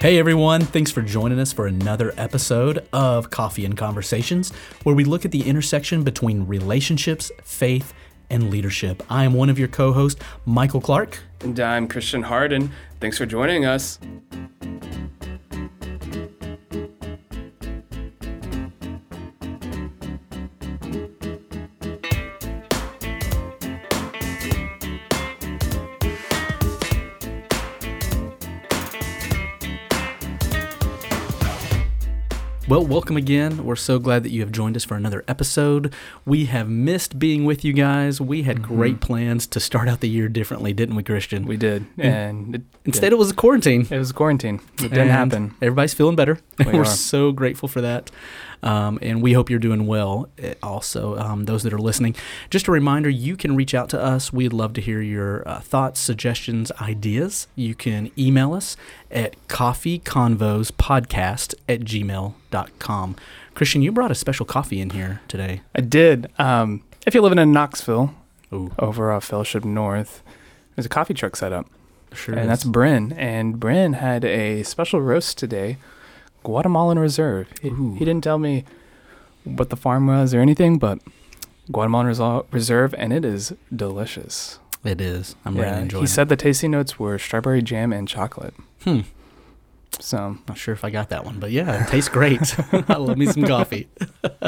Hey everyone, thanks for joining us for another episode of Coffee and Conversations, where we look at the intersection between relationships, faith, and leadership. I am one of your co hosts, Michael Clark. And I'm Christian Harden. Thanks for joining us. Well, welcome again. We're so glad that you have joined us for another episode. We have missed being with you guys. We had mm-hmm. great plans to start out the year differently, didn't we, Christian? We did. And it, instead, it was a quarantine. It was a quarantine. It didn't and happen. Everybody's feeling better. We are so grateful for that. Um, and we hope you're doing well eh, also, um, those that are listening. Just a reminder you can reach out to us. We'd love to hear your uh, thoughts, suggestions, ideas. You can email us at coffeeconvospodcast at gmail.com. Christian, you brought a special coffee in here today. I did. Um, if you're living in Knoxville, Ooh. over off Fellowship North, there's a coffee truck set up. Sure and is. that's Bryn. And Bryn had a special roast today Guatemalan Reserve. He, he, didn't tell me what the farm was or anything, but Guatemalan Reserve, and it is delicious. It is. I'm yeah, really enjoying. He it. said the tasting notes were strawberry jam and chocolate. Hmm. So not sure if I got that one, but yeah, it tastes great. I love me some coffee.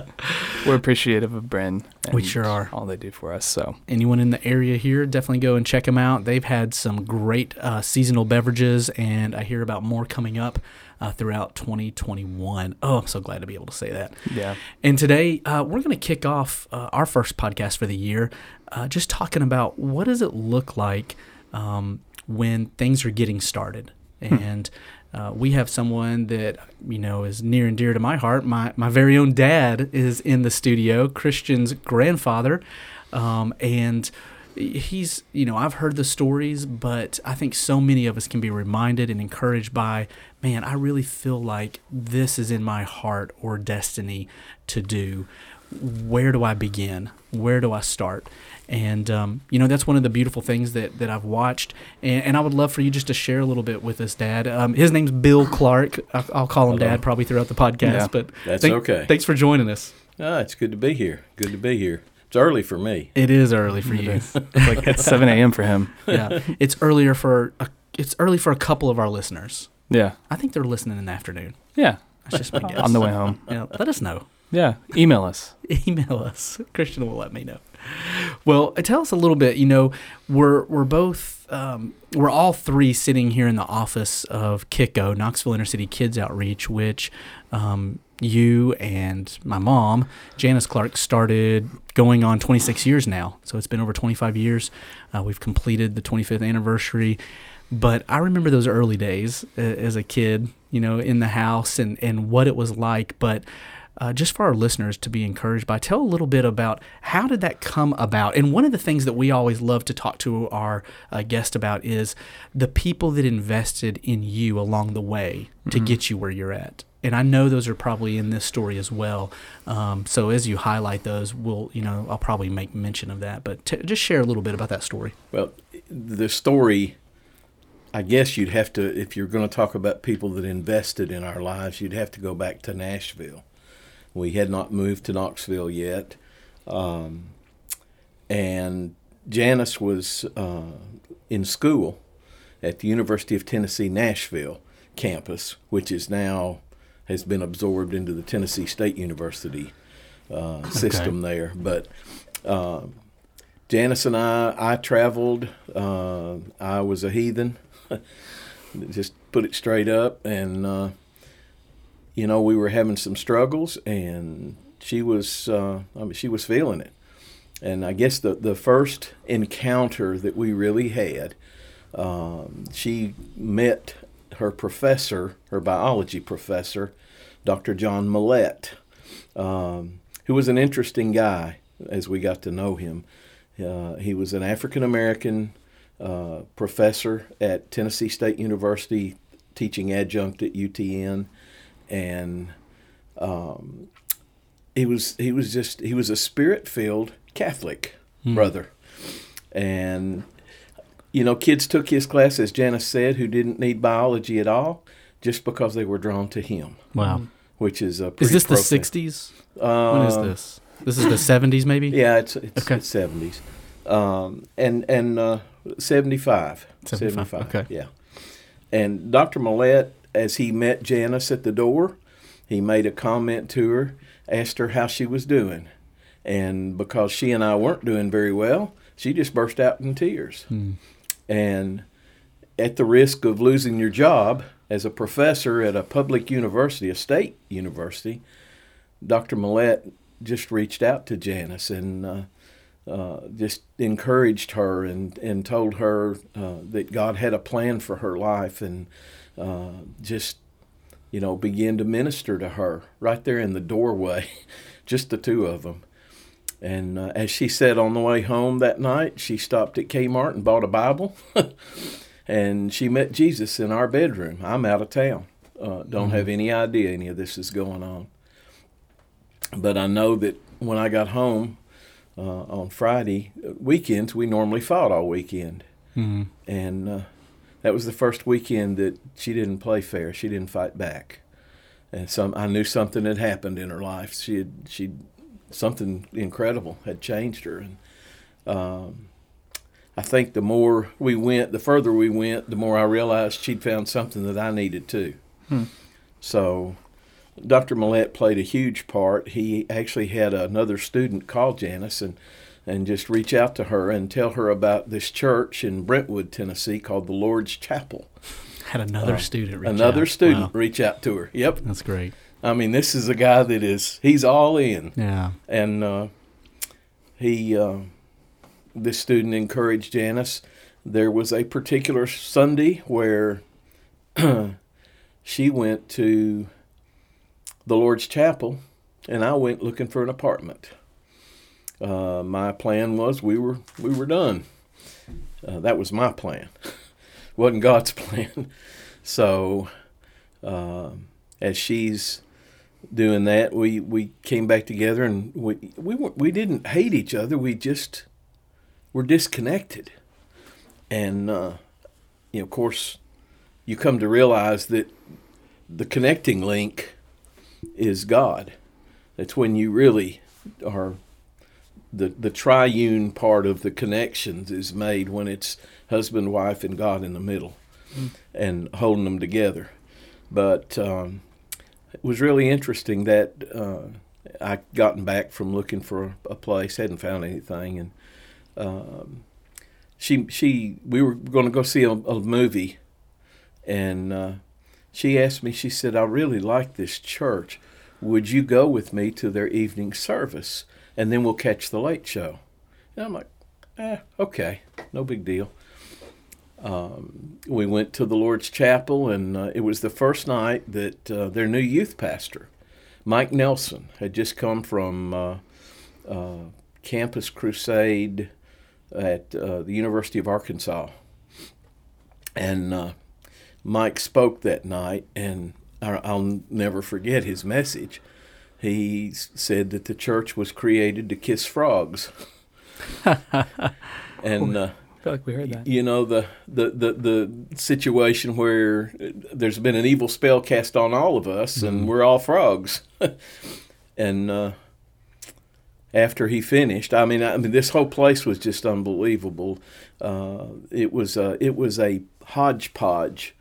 We're appreciative of Bryn. We sure are. All they do for us. So anyone in the area here, definitely go and check them out. They've had some great uh, seasonal beverages, and I hear about more coming up uh, throughout 2021. Oh, I'm so glad to be able to say that. Yeah. And today uh, we're going to kick off uh, our first podcast for the year, uh, just talking about what does it look like um, when things are getting started, hmm. and. Uh, we have someone that you know is near and dear to my heart. My my very own dad is in the studio, Christian's grandfather, um, and he's you know I've heard the stories, but I think so many of us can be reminded and encouraged by man, I really feel like this is in my heart or destiny to do. Where do I begin? Where do I start? And um, you know that's one of the beautiful things that, that I've watched, and, and, I would love for you just to share a little bit with us, Dad. Um, his name's Bill Clark. I'll, I'll call him Hello. Dad probably throughout the podcast, yeah, but that's okay. Thanks for joining us. Ah, it's good to be here. Good to be here. It's early for me. It is early for you. it's like it's seven a.m. for him. Yeah, it's earlier for a, it's early for a couple of our listeners. Yeah. I think they're listening in the afternoon. Yeah. That's just my guess. On the way home. Yeah, let us know. Yeah. Email us. Email us. Christian will let me know. Well, uh, tell us a little bit. You know, we're we're both um, we're all three sitting here in the office of KICO, Knoxville Inner City Kids Outreach, which um, you and my mom, Janice Clark, started going on 26 years now. So it's been over 25 years. Uh, we've completed the 25th anniversary. But I remember those early days uh, as a kid, you know, in the house and, and what it was like. But uh, just for our listeners to be encouraged by, tell a little bit about how did that come about. And one of the things that we always love to talk to our uh, guest about is the people that invested in you along the way to mm-hmm. get you where you're at. And I know those are probably in this story as well. Um, so as you highlight those, we'll, you know, I'll probably make mention of that. But t- just share a little bit about that story. Well, the story I guess you'd have to, if you're going to talk about people that invested in our lives, you'd have to go back to Nashville. We had not moved to Knoxville yet. Um, and Janice was uh, in school at the University of Tennessee Nashville campus, which is now has been absorbed into the Tennessee State University uh, system okay. there. But uh, Janice and I, I traveled. Uh, I was a heathen. just put it straight up. And, uh, you know, we were having some struggles, and she was, uh, I mean, she was feeling it. And I guess the, the first encounter that we really had, um, she met her professor, her biology professor, Dr. John Millett, um, who was an interesting guy as we got to know him. Uh, he was an African American uh, professor at Tennessee State University, teaching adjunct at UTN, and um, he was he was just he was a spirit filled Catholic hmm. brother, and you know kids took his class as Janice said who didn't need biology at all. just because they were drawn to Him. Wow. Which is a is this the '60s? Uh, when is this? This is the '70s, maybe. Yeah, it's it's, okay. it's '70s, um, and and uh, 75. 75. 75. Okay. Yeah. And Dr. Millette, as he met Janice at the door, he made a comment to her, asked her how she was doing. And because she and I weren't doing very well, she just burst out in tears. Hmm. And at the risk of losing your job as a professor at a public university, a state university, Dr. Millette just reached out to Janice and uh, uh, just encouraged her and, and told her uh, that God had a plan for her life and uh, just, you know, began to minister to her right there in the doorway, just the two of them. And uh, as she said on the way home that night, she stopped at Kmart and bought a Bible. and she met Jesus in our bedroom. I'm out of town. Uh, don't mm-hmm. have any idea any of this is going on. But I know that when I got home uh, on Friday, weekends, we normally fought all weekend. Mm-hmm. And uh, that was the first weekend that she didn't play fair. She didn't fight back. And some, I knew something had happened in her life. She had, she something incredible had changed her. And um, I think the more we went, the further we went, the more I realized she'd found something that I needed too. Hmm. So Dr. Millette played a huge part. He actually had another student call Janice and and just reach out to her and tell her about this church in Brentwood, Tennessee called the Lord's Chapel. Had another uh, student reach another out. student wow. reach out to her. Yep, that's great. I mean, this is a guy that is he's all in. Yeah. And uh, he, uh, this student encouraged Janice. There was a particular Sunday where she went to the Lord's Chapel, and I went looking for an apartment. Uh, my plan was we were we were done. Uh, that was my plan. wasn't God's plan. so, uh, as she's doing that. We we came back together and we we we didn't hate each other. We just were disconnected, and uh, you know, of course, you come to realize that the connecting link is God. That's when you really are. The, the triune part of the connections is made when it's husband, wife, and God in the middle, mm. and holding them together. But um, it was really interesting that uh, I gotten back from looking for a place, hadn't found anything, and um, she she we were going to go see a, a movie, and uh, she asked me. She said, "I really like this church. Would you go with me to their evening service, and then we'll catch the late show?" And I'm like, "Eh, okay, no big deal." Um, we went to the Lord's Chapel, and uh, it was the first night that uh, their new youth pastor, Mike Nelson, had just come from uh, uh Campus Crusade at uh, the University of Arkansas. And uh, Mike spoke that night, and I'll never forget his message. He said that the church was created to kiss frogs. and I feel like we heard that. You know the, the the the situation where there's been an evil spell cast on all of us, mm-hmm. and we're all frogs. and uh, after he finished, I mean, I mean, this whole place was just unbelievable. Uh, it was uh, it was a hodgepodge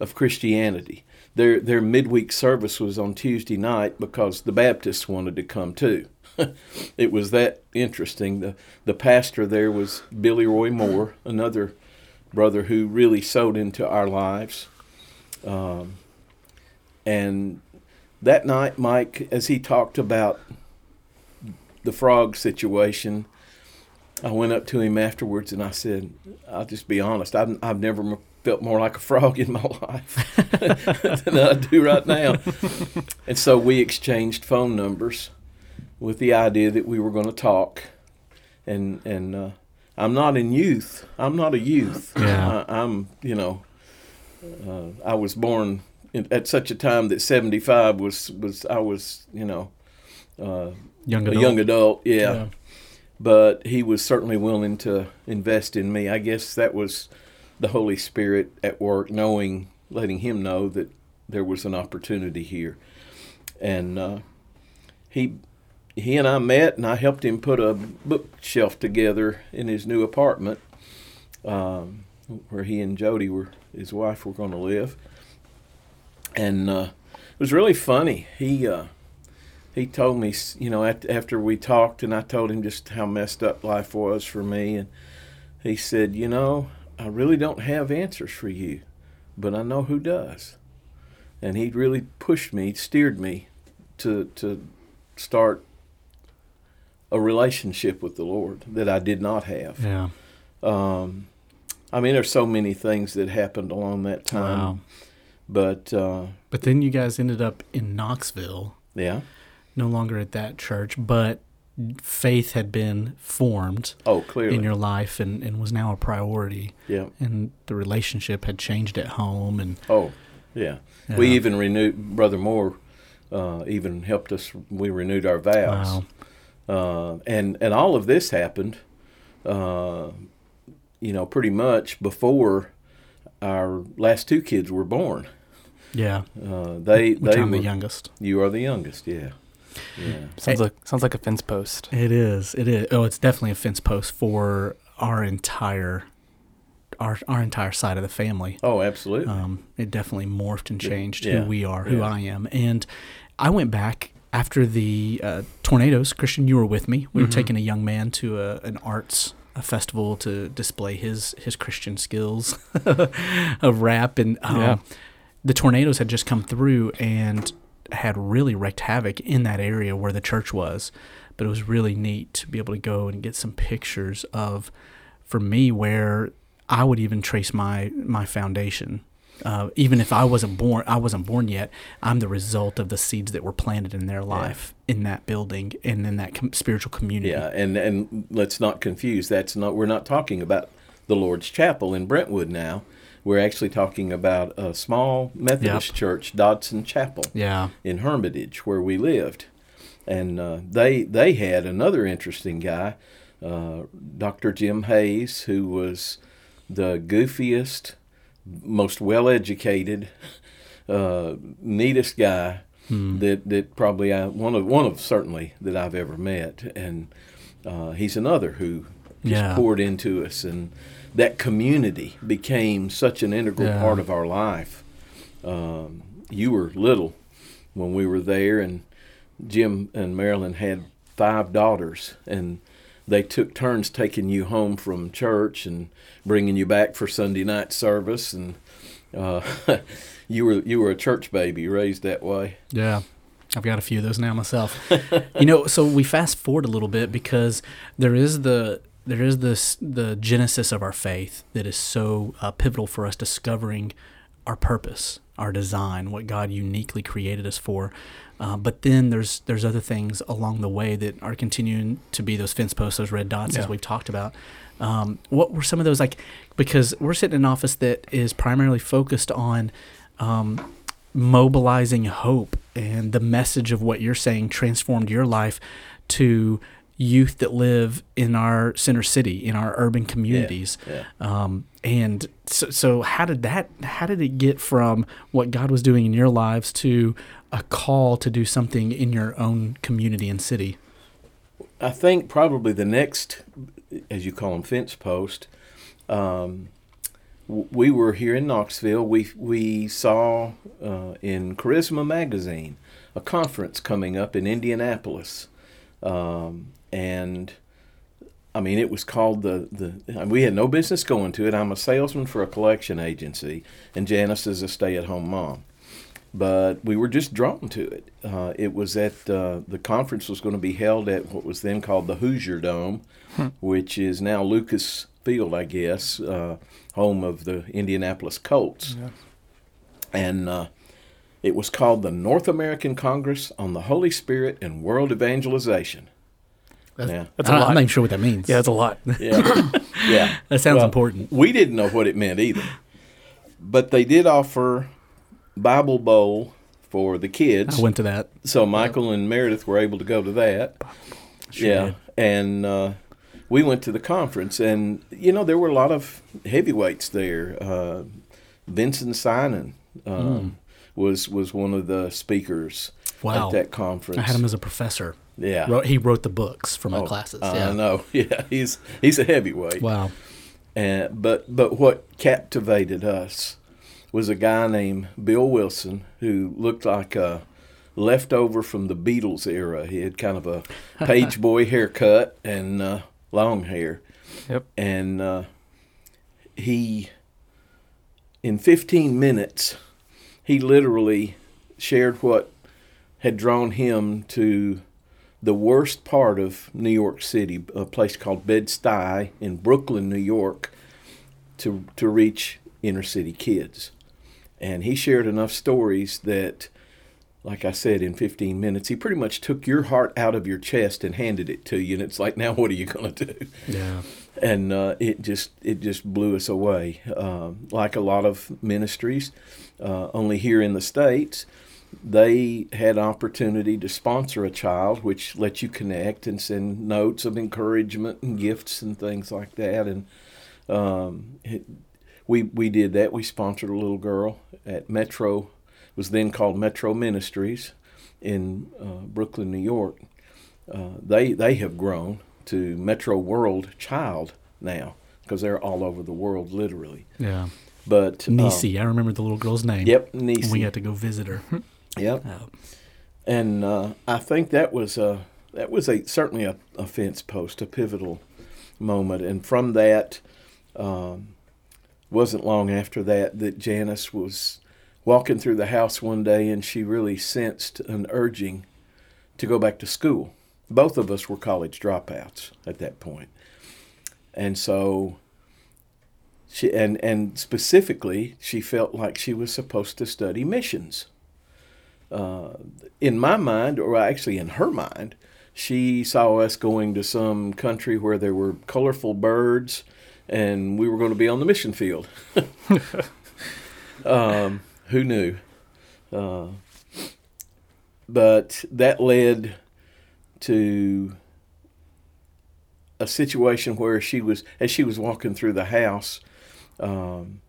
of Christianity. Their their midweek service was on Tuesday night because the Baptists wanted to come too. it was that interesting. The the pastor there was Billy Roy Moore, another brother who really sowed into our lives. Um, and that night, Mike, as he talked about the frog situation, I went up to him afterwards and I said, "I'll just be honest. I've I've never felt more like a frog in my life than I do right now." and so we exchanged phone numbers with the idea that we were going to talk, and and uh, I'm not in youth. I'm not a youth. Yeah. I, am you know, uh, I was born in, at such a time that 75 was was I was you know, uh, young adult. a young adult. Yeah. yeah. But he was certainly willing to invest in me. I guess that was the Holy Spirit at work, knowing, letting him know that there was an opportunity here, and uh, he he and I met, and I helped him put a bookshelf together in his new apartment, um, where he and Jody were his wife were going to live, and uh, it was really funny. He uh, he told me, you know, after we talked, and I told him just how messed up life was for me, and he said, you know, I really don't have answers for you, but I know who does, and he really pushed me, steered me to to start a relationship with the Lord that I did not have. Yeah. Um, I mean, there's so many things that happened along that time. Wow. But uh, but then you guys ended up in Knoxville. Yeah. No longer at that church, but faith had been formed. Oh, clearly in your life, and, and was now a priority. Yeah. And the relationship had changed at home, and oh, yeah. yeah. We even renewed. Brother Moore uh, even helped us. We renewed our vows. Wow. Uh, and and all of this happened, uh, you know, pretty much before our last two kids were born. Yeah. Uh, they Which they I'm were, the youngest. You are the youngest. Yeah. Yeah. Sounds hey, like sounds like a fence post. It is. It is. Oh, it's definitely a fence post for our entire our our entire side of the family. Oh, absolutely. Um, it definitely morphed and changed yeah. who we are, who yeah. I am, and I went back after the uh, tornadoes, Christian, you were with me. We mm-hmm. were taking a young man to a, an arts a festival to display his his Christian skills of rap, and um, yeah. the tornadoes had just come through and had really wreaked havoc in that area where the church was. But it was really neat to be able to go and get some pictures of, for me, where I would even trace my my foundation uh, even if I wasn't born, I wasn't born yet. I'm the result of the seeds that were planted in their life yeah. in that building and in that com- spiritual community. Yeah, and and let's not confuse. That's not. We're not talking about the Lord's Chapel in Brentwood now. We're actually talking about a small Methodist yep. church, Dodson Chapel, yeah. in Hermitage, where we lived, and uh, they they had another interesting guy, uh, Dr. Jim Hayes, who was the goofiest most well educated, uh, neatest guy hmm. that that probably I, one of one of certainly that I've ever met, and uh, he's another who just yeah. poured into us, and that community became such an integral yeah. part of our life. Um, you were little when we were there, and Jim and Marilyn had five daughters, and they took turns taking you home from church and bringing you back for Sunday night service, and uh, you were you were a church baby raised that way. Yeah. I've got a few of those now myself. you know, so we fast forward a little bit because there is the there is this the genesis of our faith that is so uh, pivotal for us discovering our purpose, our design, what God uniquely created us for. Uh, but then there's there's other things along the way that are continuing to be those fence posts, those red dots, yeah. as we've talked about. Um, what were some of those like? Because we're sitting in an office that is primarily focused on um, mobilizing hope and the message of what you're saying transformed your life to youth that live in our center city in our urban communities. yeah, yeah. Um, and so, so how did that how did it get from what god was doing in your lives to a call to do something in your own community and city? I think probably the next as you call them fence post um, we were here in knoxville. We we saw uh, in charisma magazine a conference coming up in indianapolis um, and I mean, it was called the the. We had no business going to it. I'm a salesman for a collection agency, and Janice is a stay-at-home mom. But we were just drawn to it. Uh, it was at uh, the conference was going to be held at what was then called the Hoosier Dome, hmm. which is now Lucas Field, I guess, uh, home of the Indianapolis Colts. Yeah. And uh, it was called the North American Congress on the Holy Spirit and World Evangelization. That's, yeah. that's a lot. I'm not even sure what that means. Yeah, that's a lot. Yeah, yeah. that sounds well, important. We didn't know what it meant either, but they did offer Bible Bowl for the kids. I went to that. So Michael and Meredith were able to go to that. Sure yeah, did. and uh, we went to the conference, and you know there were a lot of heavyweights there. Uh, Vinson Synan. Uh, mm was was one of the speakers wow. at that conference. I had him as a professor. Yeah, wrote, he wrote the books for my oh, classes. Yeah. I know. Yeah, he's he's a heavyweight. Wow. And but but what captivated us was a guy named Bill Wilson who looked like a leftover from the Beatles era. He had kind of a page boy haircut and uh, long hair. Yep. And uh, he, in 15 minutes, he literally shared what had drawn him to the worst part of New York City, a place called Bed-Stuy in Brooklyn, New York, to to reach inner city kids. And he shared enough stories that like I said, in 15 minutes, he pretty much took your heart out of your chest and handed it to you. And it's like, now what are you going to do? Yeah. And uh, it just it just blew us away. Uh, like a lot of ministries, uh, only here in the states, they had opportunity to sponsor a child, which lets you connect and send notes of encouragement and gifts and things like that. And um, it, we we did that. We sponsored a little girl at Metro was then called Metro Ministries in uh, Brooklyn, New York. Uh, they they have grown to Metro World Child now because they're all over the world, literally. Yeah. But Nisi, um, I remember the little girl's name. Yep, Nisi. We got to go visit her. yep. And uh, I think that was a that was a certainly a, a fence post, a pivotal moment, and from that, um, wasn't long after that that Janice was walking through the house one day and she really sensed an urging to go back to school. Both of us were college dropouts at that point. And so she and and specifically she felt like she was supposed to study missions. Uh, in my mind, or actually in her mind, she saw us going to some country where there were colorful birds, and we were going to be on the mission field. um, who knew? Uh, but that led to a situation where she was, as she was walking through the house, um,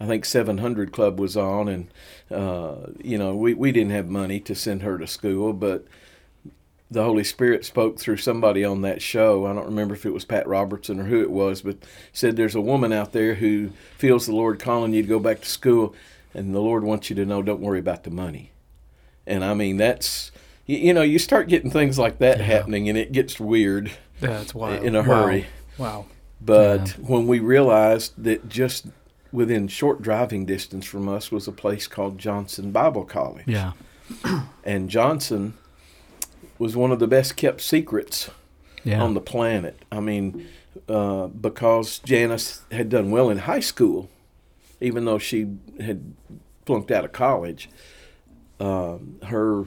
I think 700 Club was on, and uh, you know we, we didn't have money to send her to school, but the Holy Spirit spoke through somebody on that show. I don't remember if it was Pat Robertson or who it was, but said there's a woman out there who feels the Lord calling you to go back to school, and the Lord wants you to know don't worry about the money. And I mean, that's, you, you know, you start getting things like that yeah. happening and it gets weird. That's wild. In a hurry. Wow. wow. But yeah. when we realized that just within short driving distance from us was a place called Johnson Bible College. Yeah. and Johnson was one of the best kept secrets yeah. on the planet. I mean, uh, because Janice had done well in high school, even though she had flunked out of college, uh, her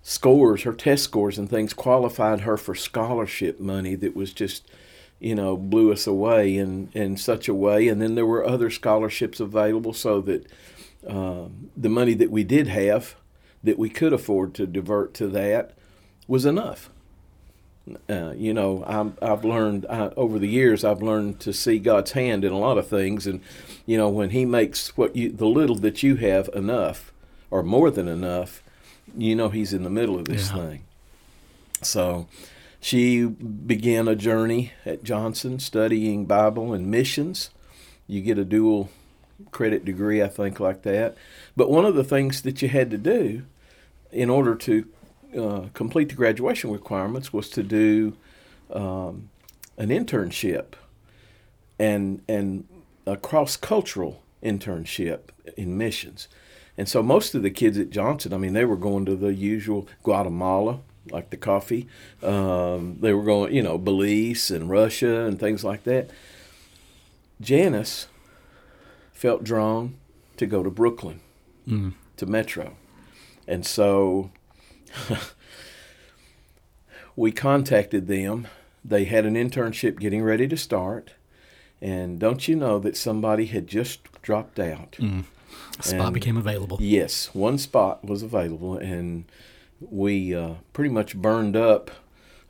scores, her test scores and things qualified her for scholarship money that was just, you know, blew us away in, in such a way. And then there were other scholarships available so that uh, the money that we did have that we could afford to divert to that was enough. Uh, you know, i have learned I, over the years. I've learned to see God's hand in a lot of things, and you know, when He makes what you the little that you have enough, or more than enough, you know, He's in the middle of this yeah. thing. So, she began a journey at Johnson studying Bible and missions. You get a dual credit degree, I think, like that. But one of the things that you had to do in order to uh, complete the graduation requirements was to do um, an internship and and a cross cultural internship in missions. And so most of the kids at Johnson, I mean, they were going to the usual Guatemala, like the coffee. Um, they were going, you know, Belize and Russia and things like that. Janice felt drawn to go to Brooklyn, mm. to Metro. And so we contacted them. They had an internship getting ready to start. And don't you know that somebody had just dropped out? Mm. A spot and became available. Yes, one spot was available, and we uh, pretty much burned up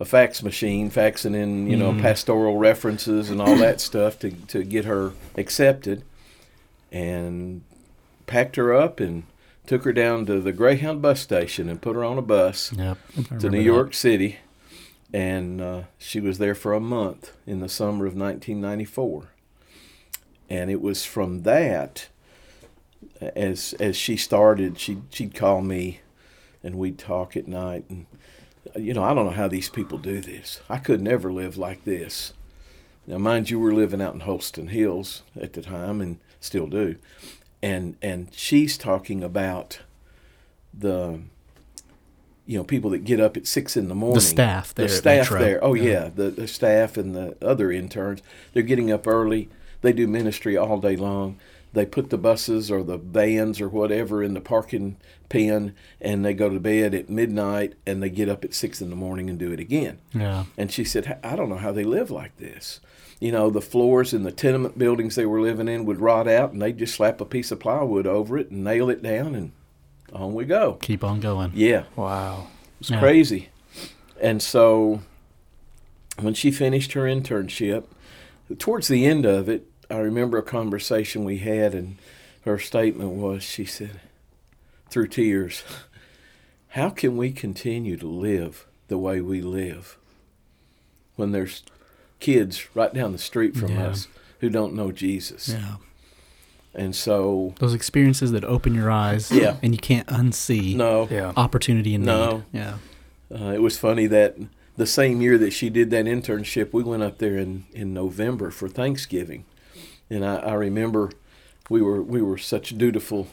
a fax machine, faxing in you know mm. pastoral references and all that stuff to to get her accepted, and packed her up and took her down to the Greyhound bus station and put her on a bus yep, to New York City. And uh, she was there for a month in the summer of 1994. And it was from that, as as she started, she she'd call me, and we'd talk at night. And you know, I don't know how these people do this. I could never live like this. Now, mind you, we're living out in Holston Hills at the time, and still do and and she's talking about the you know people that get up at six in the morning. The staff there. The staff there. Oh yeah, yeah. The, the staff and the other interns. They're getting up early. They do ministry all day long. They put the buses or the vans or whatever in the parking pen, and they go to bed at midnight, and they get up at six in the morning and do it again. Yeah. And she said, I don't know how they live like this you know, the floors in the tenement buildings they were living in would rot out, and they'd just slap a piece of plywood over it and nail it down, and on we go. Keep on going. Yeah. Wow. It's yeah. crazy. And so when she finished her internship, towards the end of it, I remember a conversation we had, and her statement was she said, through tears, How can we continue to live the way we live when there's kids right down the street from yeah. us who don't know Jesus. Yeah. And so those experiences that open your eyes, yeah, and you can't unsee, no, yeah. opportunity and no, need. yeah. Uh, it was funny that the same year that she did that internship, we went up there in, in November for Thanksgiving, and I, I remember we were we were such dutiful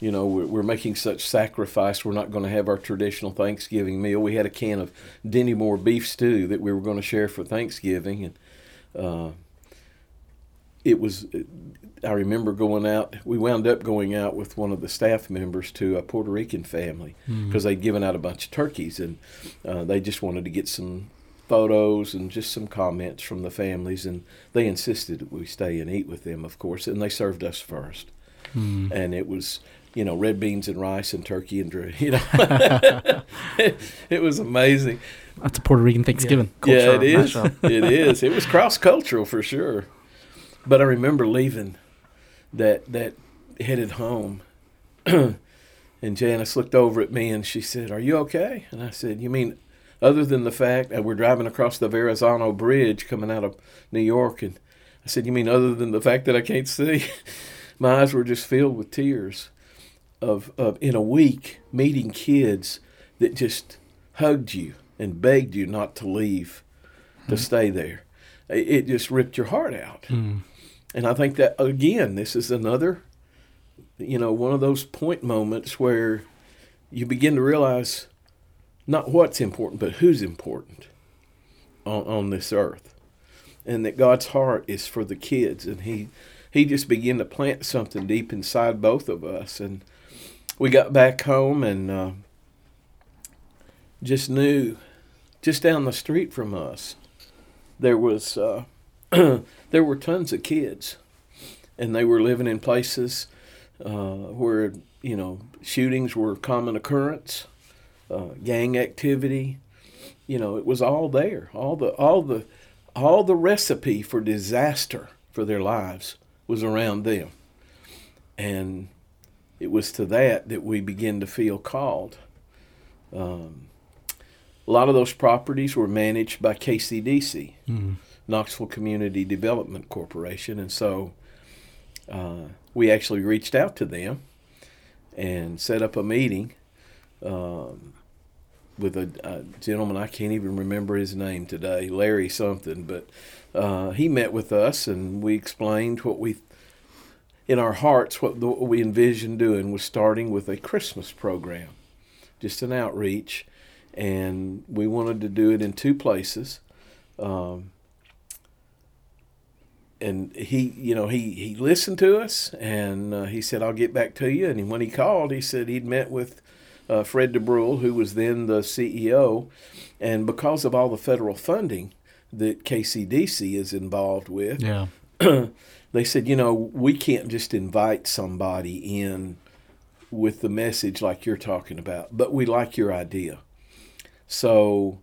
you know, we're, we're making such sacrifice. We're not going to have our traditional Thanksgiving meal. We had a can of Dinty Moore beef stew that we were going to share for Thanksgiving, and uh, it was. I remember going out. We wound up going out with one of the staff members to a Puerto Rican family because mm-hmm. they'd given out a bunch of turkeys, and uh, they just wanted to get some photos and just some comments from the families, and they insisted that we stay and eat with them, of course, and they served us first. Mm. And it was you know, red beans and rice and turkey and drew. You know, it, it, was amazing. That's a Puerto Rican Thanksgiving. Yeah, yeah it is. it is. It was cross cultural for sure. But I remember leaving that that headed home, and Janice looked over at me and she said, "Are you okay?" And I said, "You mean?" Other than the fact that we're driving across the Verrazano Bridge coming out of New York, and I said, "You mean other than the fact that I can't see?" My eyes were just filled with tears of, of in a week meeting kids that just hugged you and begged you not to leave, to mm. stay there. It, just ripped your heart out. Mm. And I think that again, this is another, you know, one of those point moments where you begin to realize not what's important, but who's important on, on this earth. And that God's heart is for the kids. And he, he just began to plant something deep inside both of us. And we got back home and uh, just knew, just down the street from us, there was uh, there were tons of kids, and they were living in places uh, where you know shootings were common occurrence, uh, gang activity. You know, it was all there. All the all the all the recipe for disaster for their lives was around them, and it was to that that we begin to feel called. Um, a lot of those properties were managed by KCDC, mm-hmm. Knoxville Community Development Corporation, and so uh, we actually reached out to them and set up a meeting um, with a, a, gentleman I can't even remember his name today, Larry something, but uh, he met with us and we explained what we in our hearts, what, the, what we envisioned doing was starting with a Christmas program, just an outreach, and we wanted to do it in two places. Um, and he, you know, he, he listened to us and uh, he said, I'll get back to you. And when he called, he said he'd met with uh, Fred DeBrule, who was then the CEO. And because of all the federal funding that KCDC is involved with, yeah. they said, you know, we can't just invite somebody in with the message like you're talking about, but we like your idea. So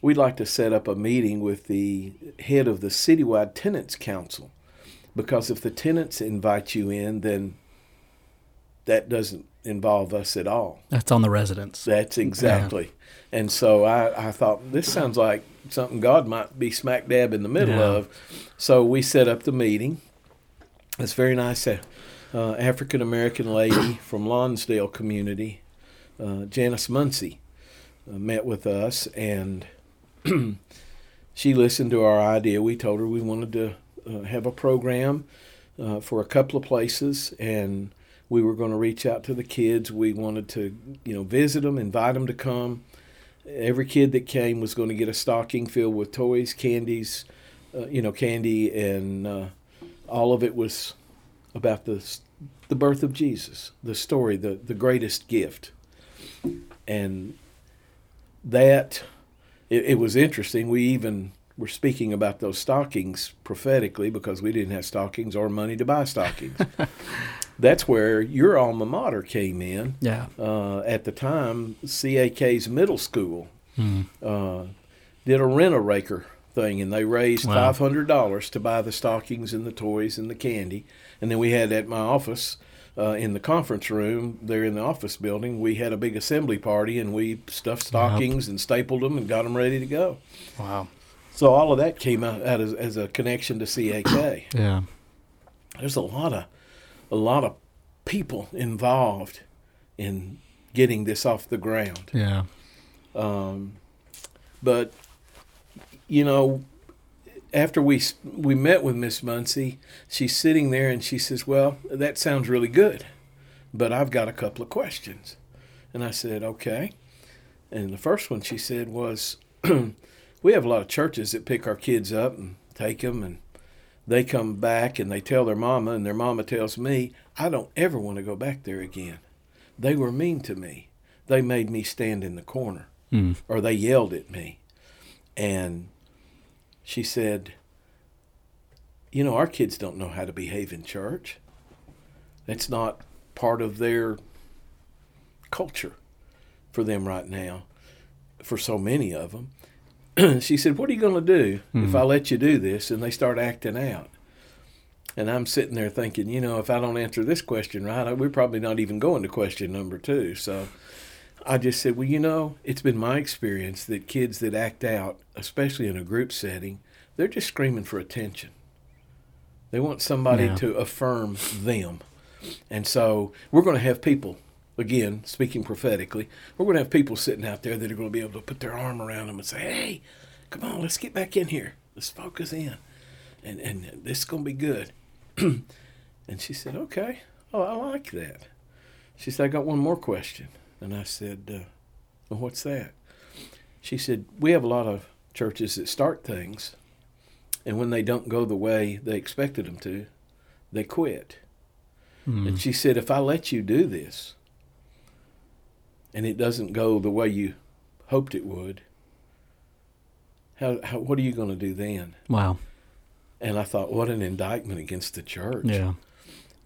we'd like to set up a meeting with the head of the citywide tenants council because if the tenants invite you in, then that doesn't involve us at all. That's on the residents. That's exactly. Yeah. And so I, I thought this sounds like something God might be smack dab in the middle yeah. of. So we set up the meeting. This very nice uh, uh African American lady from Lonsdale community, uh, Janice Muncie, uh, met with us and she listened to our idea. We told her we wanted to uh, have a program uh, for a couple of places and we were going to reach out to the kids. We wanted to, you know, visit them, invite them to come. Every kid that came was going to get a stocking filled with toys, candies, uh, you know, candy, and uh, all of it was about the the birth of Jesus, the story, the the greatest gift, and that it, it was interesting. We even were speaking about those stockings prophetically because we didn't have stockings or money to buy stockings. that's where your alma mater came in. Yeah. Uh, at the time, CAK's middle school hmm. uh, did a rent a raker thing, and they raised wow. five hundred dollars to buy the stockings and the toys and the candy. And then we had at my office. Uh, in the conference room there in the office building, we had a big assembly party and we stuffed stockings yep. and stapled them and got them ready to go. Wow. So all of that came out as, as a connection to CAK. yeah. There's a lot of a lot of people involved in getting this off the ground. Yeah. Um, but you know, after we we met with Miss Muncie, she's sitting there and she says, "Well, that sounds really good, but I've got a couple of questions." And I said, "Okay." And the first one she said was, "We have a lot of churches that pick our kids up and take them and they come back and they tell their mama, and their mama tells me, I don't ever want to go back there again. They were mean to me. They made me stand in the corner, mm. or they yelled at me. And she said, You know, our kids don't know how to behave in church. That's not part of their culture for them right now, for so many of them. she said, What are you going to do mm-hmm. if I let you do this? And they start acting out. And I'm sitting there thinking, you know, if I don't answer this question right, we're probably not even going to question number two. So I just said, well, you know, it's been my experience that kids that act out, especially in a group setting, they're just screaming for attention. They want somebody yeah. to affirm them. And so we're going to have people again, speaking prophetically, we're going to have people sitting out there that are going to be able to put their arm around them and say, hey, come on, let's get back in here. Let's focus in. And, and this is going to be good. and she said, okay. Oh, I like that. She said, I got one more question. And I said, uh, well, what's that? She said, we have a lot of churches that start things, and when they don't go the way they expected them to, they quit. Mm. And she said, if I let you do this, and it doesn't go the way you hoped it would, how, how what are you going to do then? Wow. And I thought, what an indictment against the church. Yeah.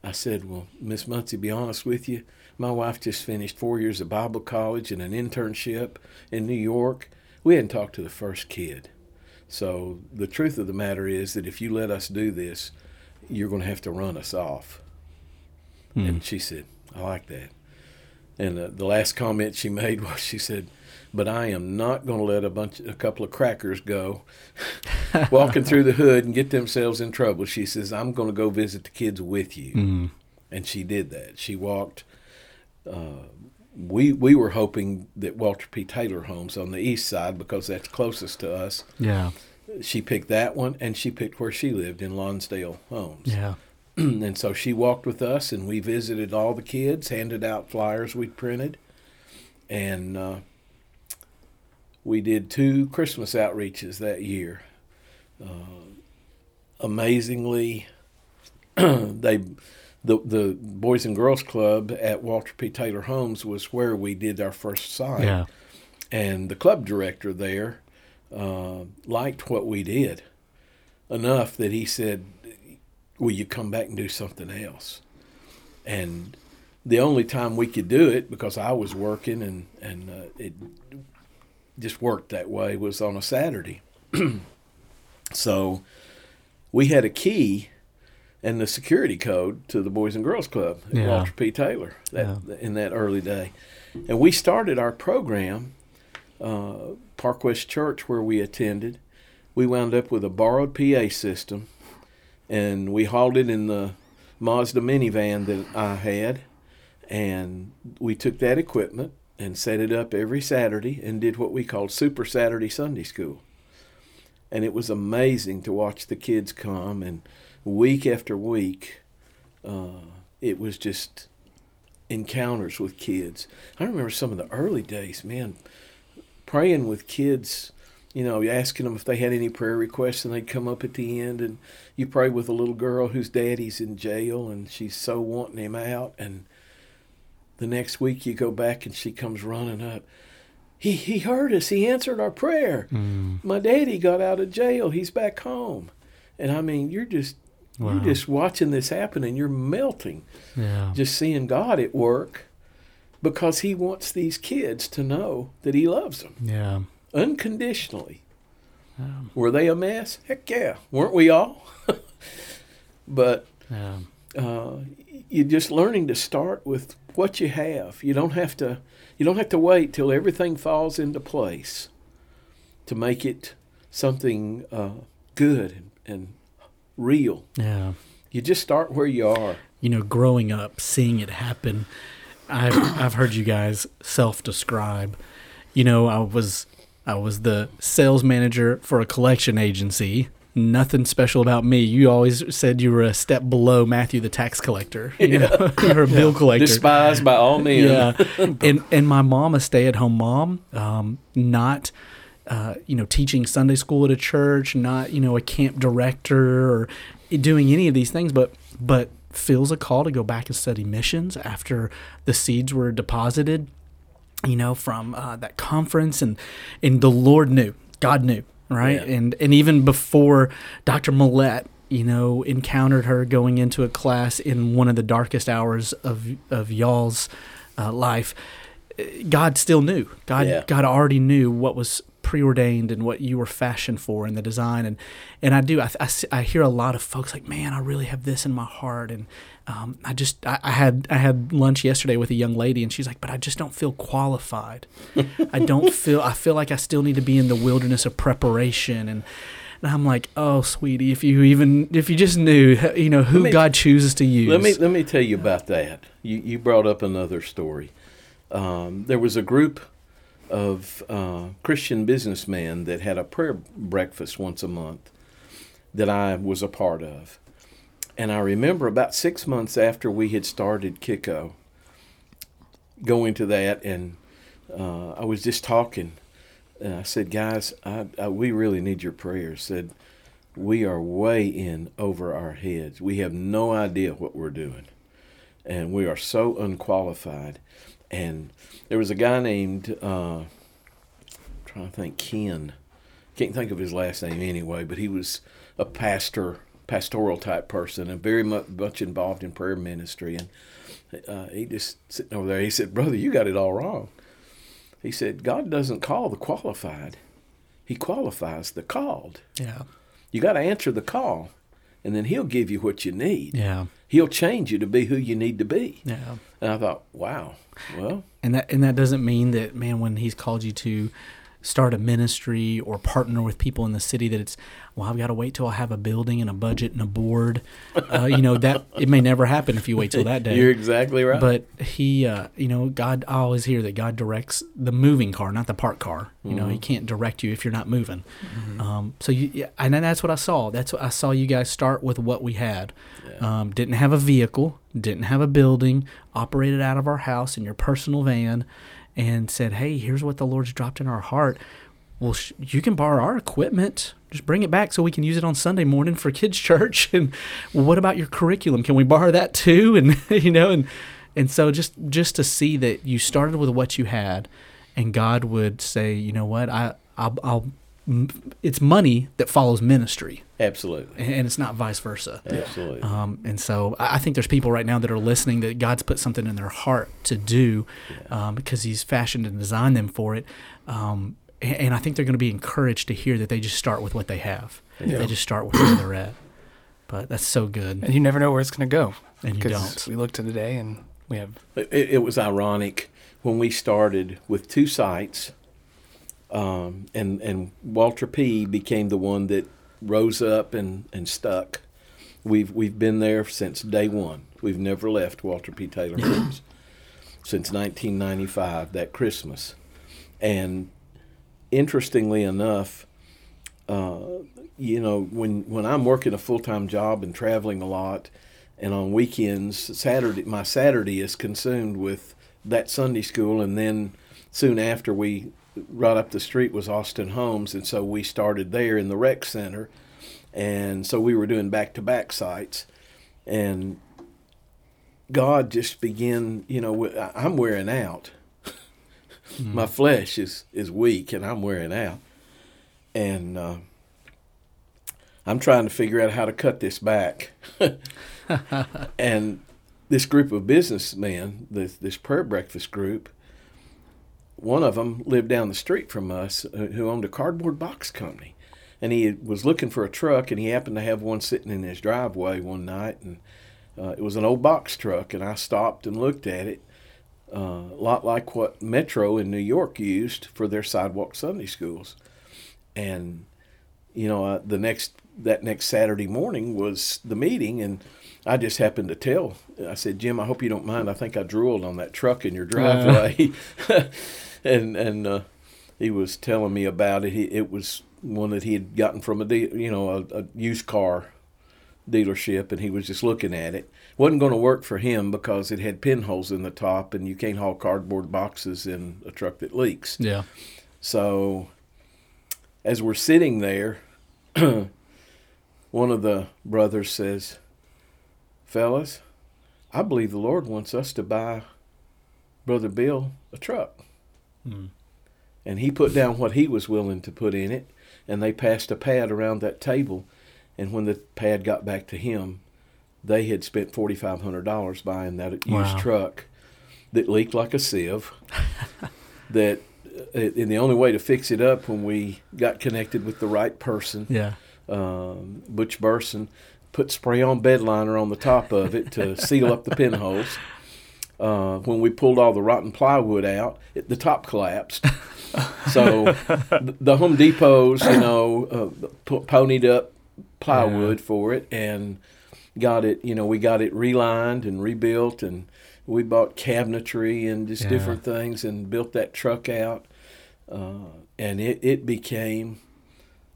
I said, well, Miss Muncie, be honest with you, my wife just finished four years of Bible college and an internship in New York. We hadn't talked to the first kid. So the truth of the matter is that if you let us do this, you're going to have to run us off. Mm. And she said, I like that. And uh, the last comment she made was, she said, "But I am not going to let a bunch, a couple of crackers go, walking through the hood and get themselves in trouble." She says, "I'm going to go visit the kids with you," mm-hmm. and she did that. She walked. Uh, we we were hoping that Walter P. Taylor Homes on the east side because that's closest to us. Yeah. She picked that one, and she picked where she lived in Lonsdale Homes. Yeah. and so she walked with us, and we visited all the kids, handed out flyers we'd printed, and uh, we did two Christmas outreaches that year. Uh, amazingly, they the the Boys and Girls Club at Walter P. Taylor Homes was where we did our first sign, yeah. and the club director there uh, liked what we did enough that he said will you come back and do something else? And the only time we could do it because I was working and and uh, it just worked that way was on a Saturday. so we had a key, and the security code to the Boys and Girls Club yeah. Walter P. Taylor that, yeah. in that early day. And we started our program, uh, Park West Church, where we attended. We wound up with a borrowed PA system, and we hauled it in the Mazda minivan that I had, and we took that equipment and set it up every Saturday and did what we called Super Saturday Sunday School. And it was amazing to watch the kids come and week after week, uh, it was just encounters with kids. I remember some of the early days, man, praying with kids, you know, asking them if they had any prayer requests, and they'd come up at the end, and you pray with a little girl whose daddy's in jail, and she's so wanting him out, and the next week you go back and she comes running up. He, he heard us. He answered our prayer. Mm. My daddy got out of jail. He's back home. And I mean, you're just Wow. You're just watching this happen and you're melting. Yeah. Just seeing God at work because He wants these kids to know that He loves them. Yeah. Unconditionally. Yeah. Were they a mess? Heck yeah. Weren't we all? but yeah. uh, you're just learning to start with what you have. You don't have to. You don't have to wait till everything falls into place to make it something uh, good and, and real. Yeah. You just start where you are. You know, growing up, seeing it happen, I've I've heard you guys self-describe. You know, I was I was the sales manager for a collection agency. Nothing special about me. You always said you were a step below Matthew, the tax collector. You yeah. know, you're a bill collector, despised by all men. Yeah, and and my mom, a stay-at-home mom, um, not uh, you know, teaching Sunday school at a church, not you know a camp director or doing any of these things, but but feels a call to go back and study missions after the seeds were deposited, you know, from uh, that conference, and and the Lord knew, God knew, right, yeah. and and even before Dr. Millette you know, encountered her going into a class in one of the darkest hours of of y'all's uh, life. God still knew. God yeah. God already knew what was preordained and what you were fashioned for in the design. And and I do I, I, I hear a lot of folks like, man, I really have this in my heart. And um, I just I, I, had I had lunch yesterday with a young lady, and she's like, but I just don't feel qualified. I don't feel I feel like I still need to be in the wilderness of preparation and. And I'm like, oh, sweetie, if you even if you just knew, you know, who me, God chooses to use. Let me let me tell you about that. You you brought up another story. Um, there was a group of uh, Christian businessmen that had a prayer breakfast once a month that I was a part of. And I remember about six months after we had started Kiko, going to that, and uh, I was just talking. And I said, guys, I, I, we really need your prayers. Said, we are way in over our heads. We have no idea what we're doing. And we are so unqualified. And there was a guy named uh, I'm trying to think Ken. Can't think of his last name anyway, but he was a pastor, pastoral type person, and very much, much involved in prayer ministry. And uh, he just sitting over there. He said, "Brother, you got it all wrong." He said, "God doesn't call the qualified; He qualifies the called." Yeah. You got to answer the call, and then He'll give you what you need. Yeah. He'll change you to be who you need to be. Yeah. And I thought, wow, well, and that and that doesn't mean that man when he's called you to start a ministry or partner with people in the city that it's well i've got to wait till i have a building and a budget and a board uh, you know that it may never happen if you wait till that day you're exactly right but he uh, you know god i always hear that god directs the moving car not the parked car you mm-hmm. know he mm-hmm. can't direct you if you're not moving mm-hmm. um, so you yeah, and that's what i saw that's what i saw you guys start with what we had yeah. um, didn't have a vehicle didn't have a building operated out of our house in your personal van and said, "Hey, here's what the Lord's dropped in our heart. Well, sh- you can borrow our equipment. Just bring it back so we can use it on Sunday morning for kids' church. And well, what about your curriculum? Can we borrow that too? And you know, and and so just just to see that you started with what you had, and God would say, you know what, I I'll, I'll it's money that follows ministry. Absolutely. And it's not vice versa. Absolutely. Um, and so I think there's people right now that are listening that God's put something in their heart to do yeah. um, because He's fashioned and designed them for it. Um, and, and, I think they're going to be encouraged to hear that they just start with what they have. Yeah. They just start with where they're at. But that's so good. And you never know where it's going to go. And you don't. We looked at today and we have. It, it, was ironic when we started with two sites, um, and and Walter P became the one that rose up and, and stuck. We've we've been there since day one. We've never left Walter P. Taylor Foods since 1995, that Christmas, and interestingly enough, uh, you know, when when I'm working a full time job and traveling a lot, and on weekends, Saturday my Saturday is consumed with that Sunday school, and then soon after we right up the street was Austin Homes, and so we started there in the rec center, and so we were doing back to back sites, and God just began, you know, I'm wearing out. mm. My flesh is is weak, and I'm wearing out, and. Uh, I'm trying to figure out how to cut this back. and this group of businessmen, this, this prayer breakfast group, one of them lived down the street from us uh, who owned a cardboard box company. And he was looking for a truck, and he happened to have one sitting in his driveway one night. And uh, it was an old box truck, and I stopped and looked at it. Uh, a lot like what Metro in New York used for their sidewalk Sunday schools. And, you know, uh, the next that next Saturday morning was the meeting, and I just happened to tell. I said, Jim, I hope you don't mind. I think I drooled on that truck in your driveway, uh. and and uh, he was telling me about it. He, it was one that he had gotten from a de- you know a, a used car dealership, and he was just looking at it. wasn't going to work for him because it had pinholes in the top, and you can't haul cardboard boxes in a truck that leaks. Yeah. So, as we're sitting there. one of the brothers says, Fellas, I believe the Lord wants us to buy Brother Bill a truck. Mm. And he put down what he was willing to put in it, and they passed a pad around that table. And when the pad got back to him, they had spent $4,500 buying that wow. used truck that leaked like a sieve. that uh, and the only way to fix it up when we got connected with the right person yeah um, Butch Burson put spray on bed liner on the top of it to seal up the pinholes. Uh, when we pulled all the rotten plywood out, it, the top collapsed. so the, the Home Depots, you know, uh, p- ponied up plywood yeah. for it and got it. You know, we got it relined and rebuilt, and we bought cabinetry and just yeah. different things and built that truck out. Uh, and it, it became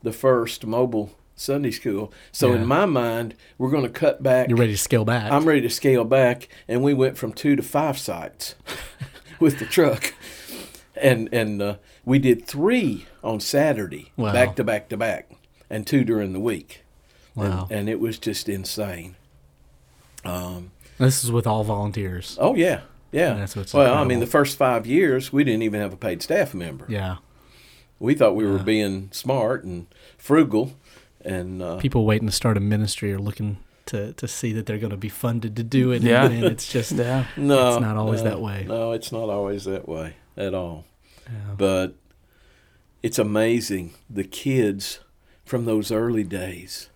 the first mobile Sunday school. So yeah. in my mind, we're going to cut back. You're ready to scale back. I'm ready to scale back, and we went from two to five sites with the truck, and and uh, we did three on Saturday, wow. back to back to back, and two during the week. Wow! And, and it was just insane. Um, this is with all volunteers. Oh yeah, yeah. And that's what's well. Incredible. I mean, the first five years we didn't even have a paid staff member. Yeah. We thought we yeah. were being smart and frugal, and uh, people waiting to start a ministry are looking to, to see that they're going to be funded to do it. Yeah, and it's just yeah. no, it's not always no, that way. No, it's not always that way at all. Yeah. But it's amazing the kids from those early days,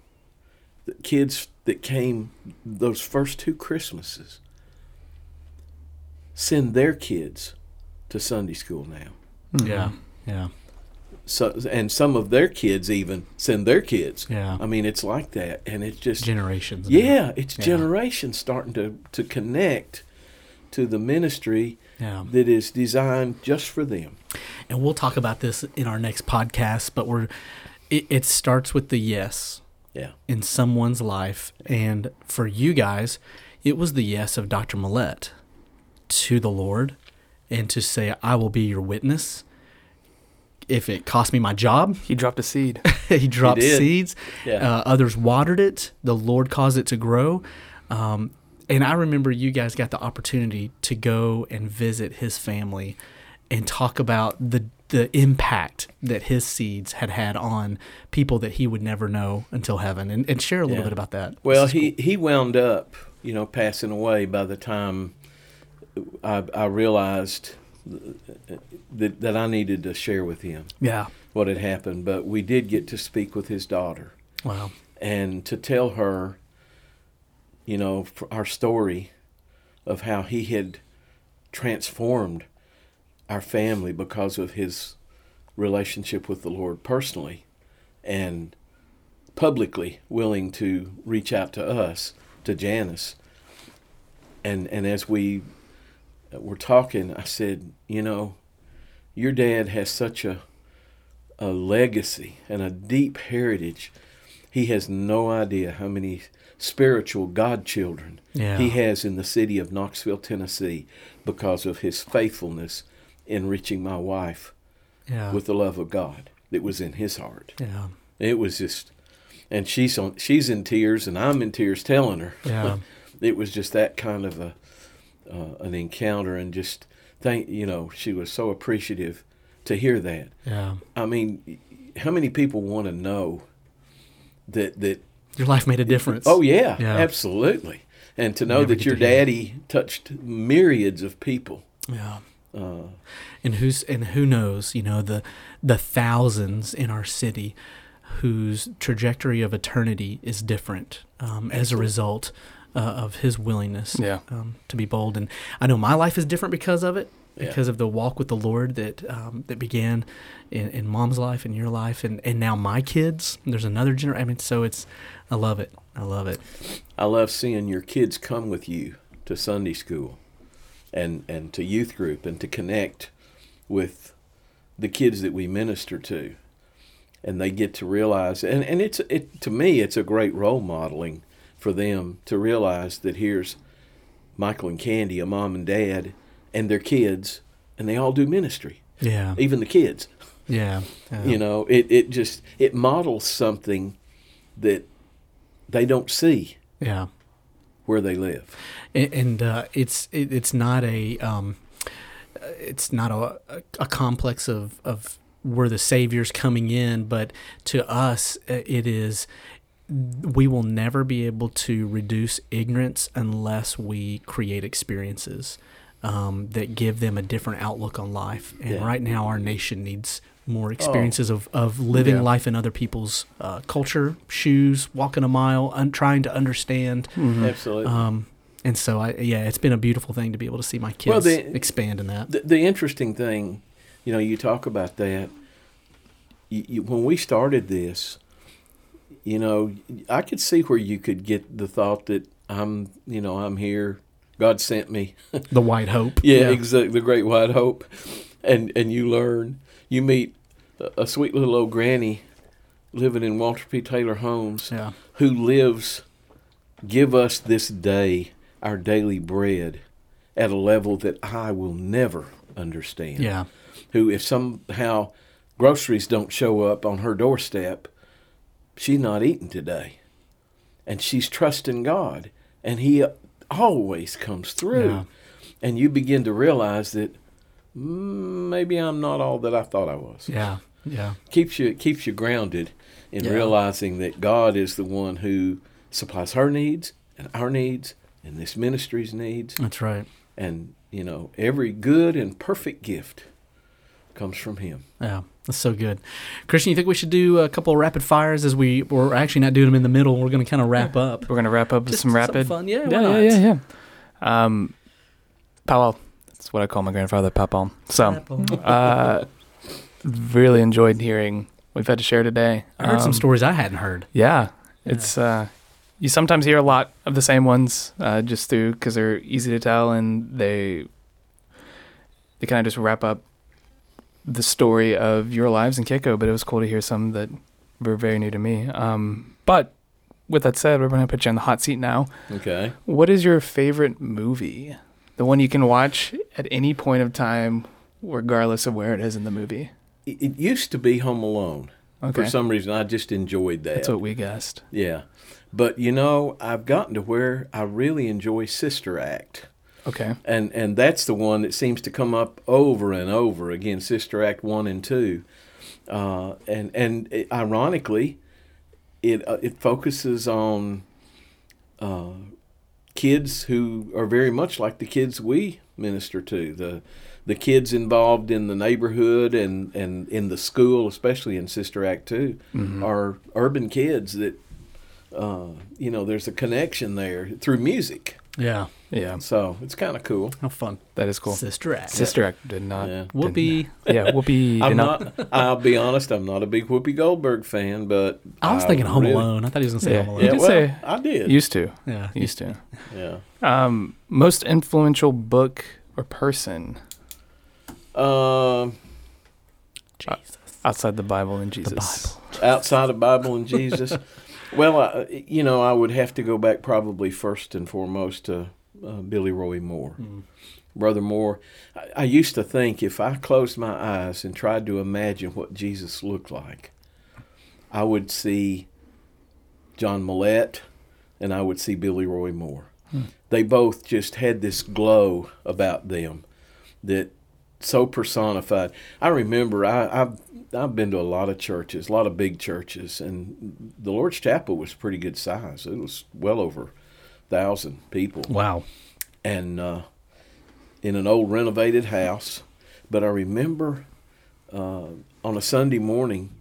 the kids that came those first two Christmases, send their kids to Sunday school now. Mm-hmm. Yeah, yeah so and some of their kids even send their kids. Yeah. I mean, it's like that, and it's just generations. Yeah, it's yeah. generations starting to to connect to the ministry yeah. that is designed just for them. And we'll talk about this in our next podcast, but we're it, it starts with the yes. Yeah. In someone's life, and for you guys, it was the yes of Dr. Millette to the Lord, and to say, "I will be your witness." If it cost me my job. He dropped a seed. he dropped he seeds. Yeah. Uh, others watered it. The Lord caused it to grow. Um, and I remember you guys got the opportunity to go and visit his family and talk about the the impact that his seeds had had on people that he would never know until heaven and, and share a little yeah. bit about that. Well, he, cool. he wound up, you know, passing away by the time I, I realized that, that I needed to share with him. Yeah. What had happened, but we did get to speak with his daughter. Wow. And to tell her you know, our story of how he had transformed our family because of his relationship with the Lord personally and publicly willing to reach out to us, to Janice. And and as we Uh, were talking, I said, you know, your dad has such a a legacy and a deep heritage. He has no idea how many spiritual godchildren yeah. he has in the city of Knoxville, Tennessee, because of his faithfulness in reaching my wife yeah. with the love of God that was in his heart. Yeah. It was just and she's on she's in tears and I'm in tears telling her. Yeah. it was just that kind of a uh, an encounter and just thank you know, she was so appreciative to hear that. Yeah. I mean, how many people want to know that that your life made a difference? Oh yeah, yeah. absolutely. And to know Never that your daddy touched myriads of people. Yeah. Uh, and who's and who knows, you know, the the thousands in our city whose trajectory of eternity is different um, as a result uh, of his willingness yeah. um, to be bold. And I know my life is different because of it because yeah. of the walk with the Lord that um, that began in, in mom's life and your life and, and now my kids. There's another generation. I mean, so it's I love it. I love it. I love seeing your kids come with you to Sunday school and and to youth group and to connect with the kids that we minister to and they get to realize and, and it's it to me it's a great role modeling for them to realize that here's Michael and Candy, a mom and dad and their kids, and they all do ministry. Yeah. Even the kids. Yeah. yeah. You know, it, it just it models something that they don't see. Yeah. Where they live. And, and uh, it's it, it's not a um, it's not a, a complex of of where the savior's coming in, but to us uh, it is we will never be able to reduce ignorance unless we create experiences um, that give them a different outlook on life. And yeah. right now, our nation needs more oh. experiences oh. of, of living yeah. life in other people's uh, culture, shoes, walking a mile, un- trying to understand. Mm-hmm. Absolutely. Um, and so, I yeah, it's been a beautiful thing to be able to see my kids well, the, expand in that. The, the, interesting thing, you know, you talk about that. You, you, when we started this, you know, I could see where you could get the thought that I'm, you know, I'm here God sent me. the white hope. yeah, yeah, exactly. The great white hope. And and you learn, you meet a sweet little old granny living in Walter P. Taylor homes yeah. who lives, give us this day our daily bread at a level that I will never understand. Yeah. Who, if somehow groceries don't show up on her doorstep, she's not eating today. And she's trusting God. And He always comes through. Yeah. And you begin to realize that mm, maybe I'm not all that I thought I was. Yeah. Yeah. Keeps you keeps you grounded in yeah. realizing that God is the one who supplies her needs and our needs and this ministry's needs. That's right. And, you know, every good and perfect gift comes from him. Yeah. That's so good. Christian, you think we should do a couple of rapid fires as we we're actually not doing them in the middle. We're going to kind of wrap yeah. up. We're going to wrap up with some rapid. fun. Yeah, yeah, yeah, yeah, yeah. Um, Powell. That's what I call my grandfather, Papal. So, uh, really enjoyed hearing we've had to share today. I heard um, some stories I hadn't heard. Yeah, yeah. it's uh, you sometimes hear a lot of the same ones uh, just through because they're easy to tell and they they kind of just wrap up the story of your lives in Kiko, but it was cool to hear some that were very new to me. Um, but with that said, we're going to put you on the hot seat now. Okay. What is your favorite movie? The one you can watch at any point of time, regardless of where it is in the movie. It used to be Home Alone. Okay. For some reason, I just enjoyed that. That's what we guessed. Yeah. But, you know, I've gotten to where I really enjoy Sister Act. Okay. And and that's the one that seems to come up over and over again. Sister Act one and two, uh, and and it, ironically, it uh, it focuses on uh, kids who are very much like the kids we minister to. The the kids involved in the neighborhood and, and in the school, especially in Sister Act 2 mm-hmm. are urban kids that uh, you know, there's a connection there through music. Yeah. Yeah. So it's kind of cool. How fun. That is cool. Sister Act. Sister Act did not. Yeah. did Whoopi. not- yeah, Whoopi. did I'm not. not. I'll be honest. I'm not a big Whoopi Goldberg fan, but I was thinking Home really- Alone. I thought he was going to say Yeah. Home Alone. You Yeah, did well, say- I did. Used to. Yeah. Used to. yeah. Um, most influential book or person Um, Jesus. outside the Bible and Jesus. Bible. outside of Bible and Jesus. well, I, you know, I would have to go back probably first and foremost to uh, Billy Roy Moore. Mm. Brother Moore, I, I used to think if I closed my eyes and tried to imagine what Jesus looked like, I would see John Millette and I would see Billy Roy Moore. Hmm. They both just had this glow about them that so personified. I remember I, I've I've been to a lot of churches, a lot of big churches, and the Lord's Chapel was pretty good size. It was well over thousand people Wow. and uh, in an old renovated house. But I remember uh, on a Sunday morning,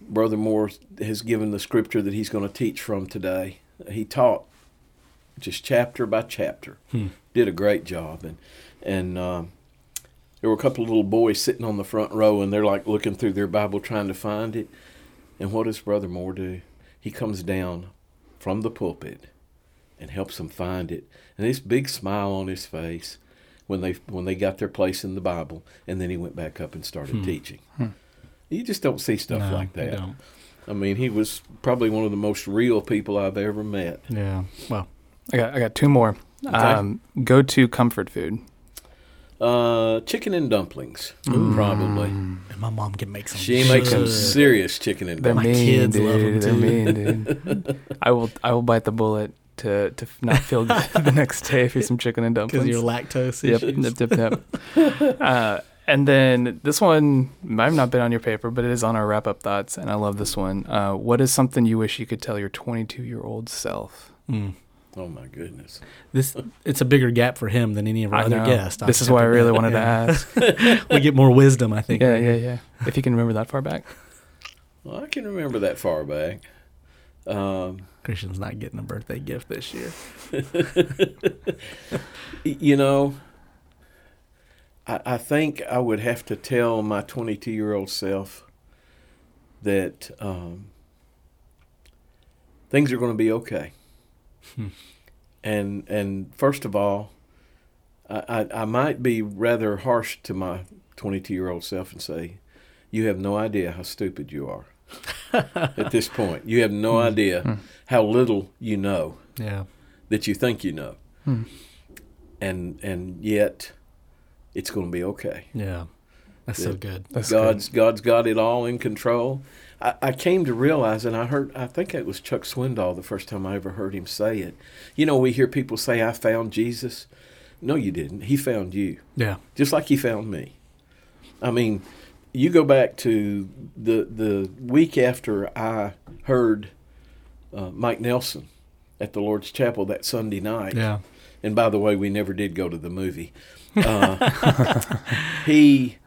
Brother Moore has given the scripture that he's going to teach from today. He taught just chapter by chapter. Hmm. Did a great job, and and um, there were a couple of little boys sitting on the front row, and they're like looking through their Bible trying to find it. And what does Brother Moore do? He comes down from the pulpit and helps them find it, and this big smile on his face when they when they got their place in the Bible, and then he went back up and started Hmm. teaching. Hmm. You just don't see stuff No, like that. don't. I mean, he was probably one of the most real people I've ever met. Yeah. Well, I got I got two more. Okay. Um, go to comfort food. Uh, chicken and dumplings, Mm. probably. and my mom can make some. She makes some serious chicken and They're My mean, kids dude. love 'em They're too. mean, dude. I will I will bite the bullet to to not feel good the next day if you some chicken and dumplings. because dumplings. your lactose Yep, issues. yep, yep, yep. uh, and then this one might have not been on your paper, but it is on our wrap up thoughts, and I love this one. Uh, what is something you wish you could tell your 22 year old self? Mm. Oh my goodness! This it's a bigger gap for him than any of our I other know. guests. This I'll is why I really admit. wanted to ask. we get more wisdom, I think. yeah, yeah, yeah. If you can remember that far back. Well, I can remember that far back. Um, Christian's not getting a birthday gift this year. you know, I, I think I would have to tell my 22 year old self that um, things are going to be okay. Hmm. And and first of all, I, I, I might be rather harsh to my 22 year old self and say, you have no idea how stupid you are at this point. You have no Hmm. idea Hmm. how little you know Yeah. that you think you know Hmm. and and yet it's going to be okay. Yeah. That's so good. That's God's God's got it all in control. I, I came to realize, and I heard, I think it was Chuck Swindoll the first time I ever heard him say it. You know, we hear people say, "I found Jesus." No, you didn't. He found you, Yeah. just like He found me. I mean, you go back to the the week after I heard uh, Mike Nelson at the Lord's Chapel that Sunday night. Yeah. And by the way, we never did go to the movie. Uh, he,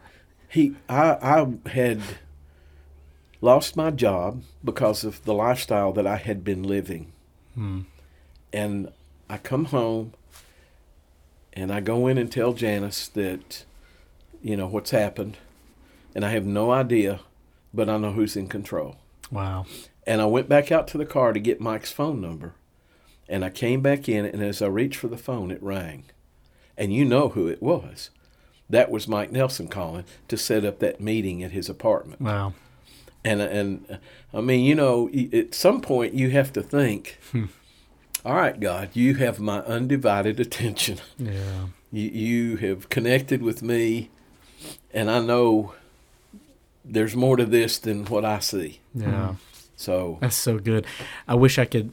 he, I, I had lost my job because of the lifestyle that I had been living, Hmm. and I come home, and I go in and tell Janice that, you know, what's happened, and I have no idea, but I know who's in control. Wow. And I went back out to the car to get Mike's phone number. And I came back in, and as I reached for the phone, it rang. And you know who it was. That was Mike Nelson calling to set up that meeting at his apartment. Wow. And and I mean, you know, at some point you have to think, Hmm. all right, God, you have my undivided attention. Yeah. You, you have connected with me, and I know there's more to this than what I see. Yeah. So That's so good. I wish I could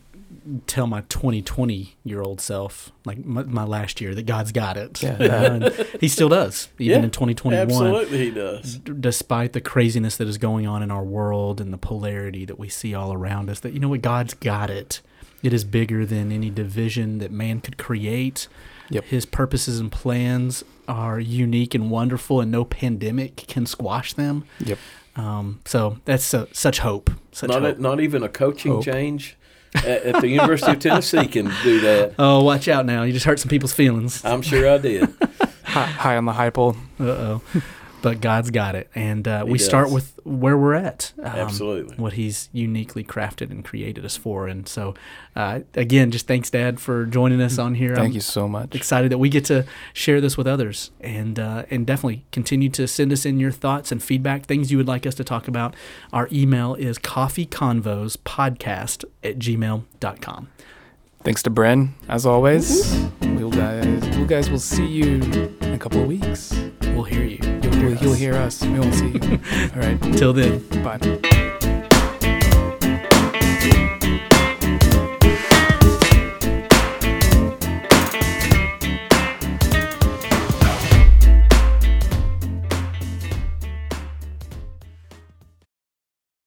tell my 2020 year old self, like my, my last year, that God's got it. Yeah. And he still does, even Yeah, in 2021. absolutely he does. d- despite the craziness that is going on in our world and the polarity that we see all around us, that you know what, God's got it. It is bigger than any division that man could create. Yep. His purposes and plans are unique and wonderful, and no pandemic can squash them. Yep. Um, so that's uh, such hope. Such not hope. a, not even a coaching Hope. change at, at the University of Tennessee can do that. Oh, watch out now! You just hurt some people's feelings. I'm sure I did. high, high on the high pole. Uh oh but God's got it. And uh, we does. start with where we're at. Um, Absolutely. What He's uniquely crafted and created us for. And so, uh, again, just thanks, Dad, for joining us on here. Thank I'm you so much. Excited that we get to share this with others. And, uh, and definitely continue to send us in your thoughts and feedback, things you would like us to talk about. Our email is coffeeconvospodcast at gmail.com. Thanks to Bren, as always. We'll guys, we guys will see you in a couple of weeks. We'll hear you. You'll hear, you'll hear us. We won't see you. All right. Till then. Bye.